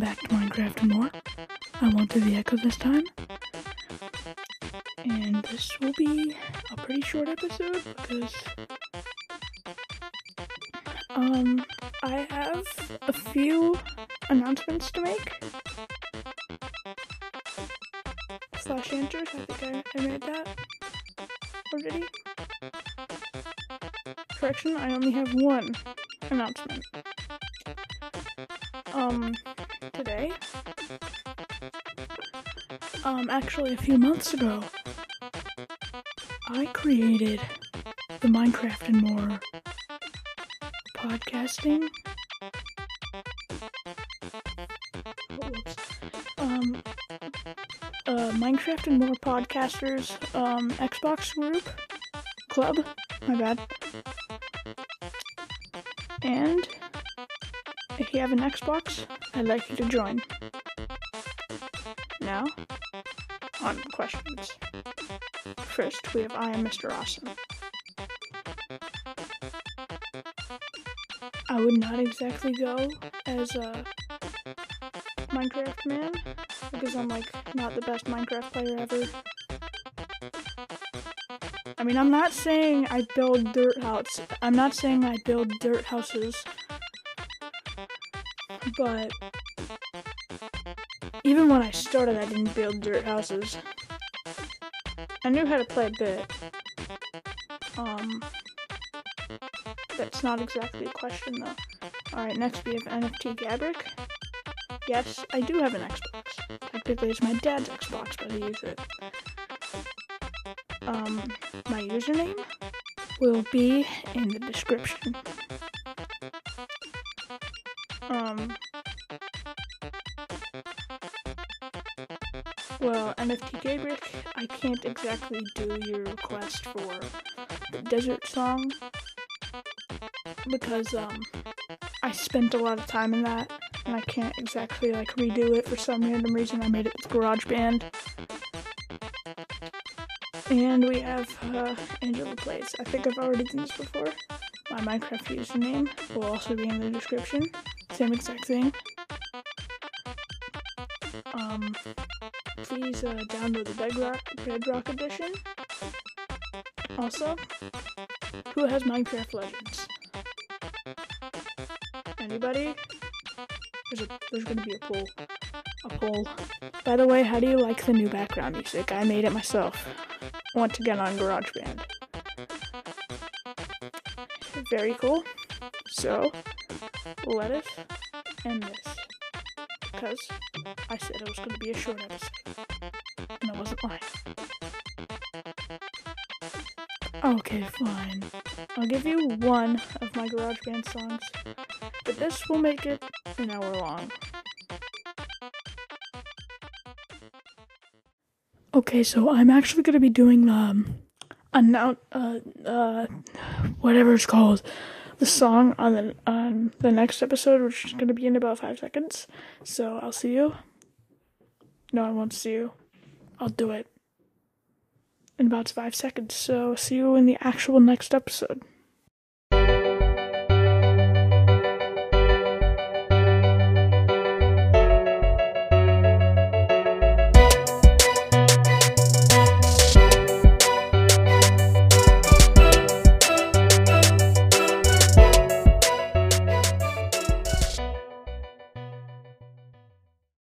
to Minecraft more. I won't do the Echo this time. And this will be a pretty short episode because um I have a few announcements to make. Slash answers, I think I, I made that already. Correction, I only have one announcement. Um, today, um, actually a few months ago, I created the Minecraft and More podcasting. Um, uh, Minecraft and More podcasters, um, Xbox group, club, my bad. And if you have an Xbox, I'd like you to join. Now, on questions. First, we have I am Mr. Awesome. I would not exactly go as a Minecraft man because I'm like not the best Minecraft player ever. I mean, I'm not saying I build dirt houses. I'm not saying I build dirt houses. But even when I started, I didn't build dirt houses. I knew how to play a bit. Um, that's not exactly a question though. Alright, next we have NFT Gabrick. Yes, I do have an Xbox. Technically, it's my dad's Xbox, but I use it. Um, my username will be in the description. Um, well, NFT Gabrick, I can't exactly do your request for the desert song because um I spent a lot of time in that and I can't exactly like redo it for some random reason. I made it with GarageBand. And we have uh, Angela Plays. I think I've already done this before. My Minecraft username will also be in the description. Same exact thing. Um, please uh, download the Bedrock, Bedrock edition. Also, who has Minecraft Legends? Anybody? There's a, there's gonna be a poll. A poll. By the way, how do you like the new background music? I made it myself. Once again on GarageBand. Very cool. So, let us end this. Because I said it was gonna be a short episode. And I wasn't lying. Okay, fine. I'll give you one of my GarageBand songs, but this will make it an hour long. Okay, so I'm actually gonna be doing um, announce uh uh whatever it's called, the song on the on the next episode, which is gonna be in about five seconds. So I'll see you. No, I won't see you. I'll do it in about five seconds. So see you in the actual next episode.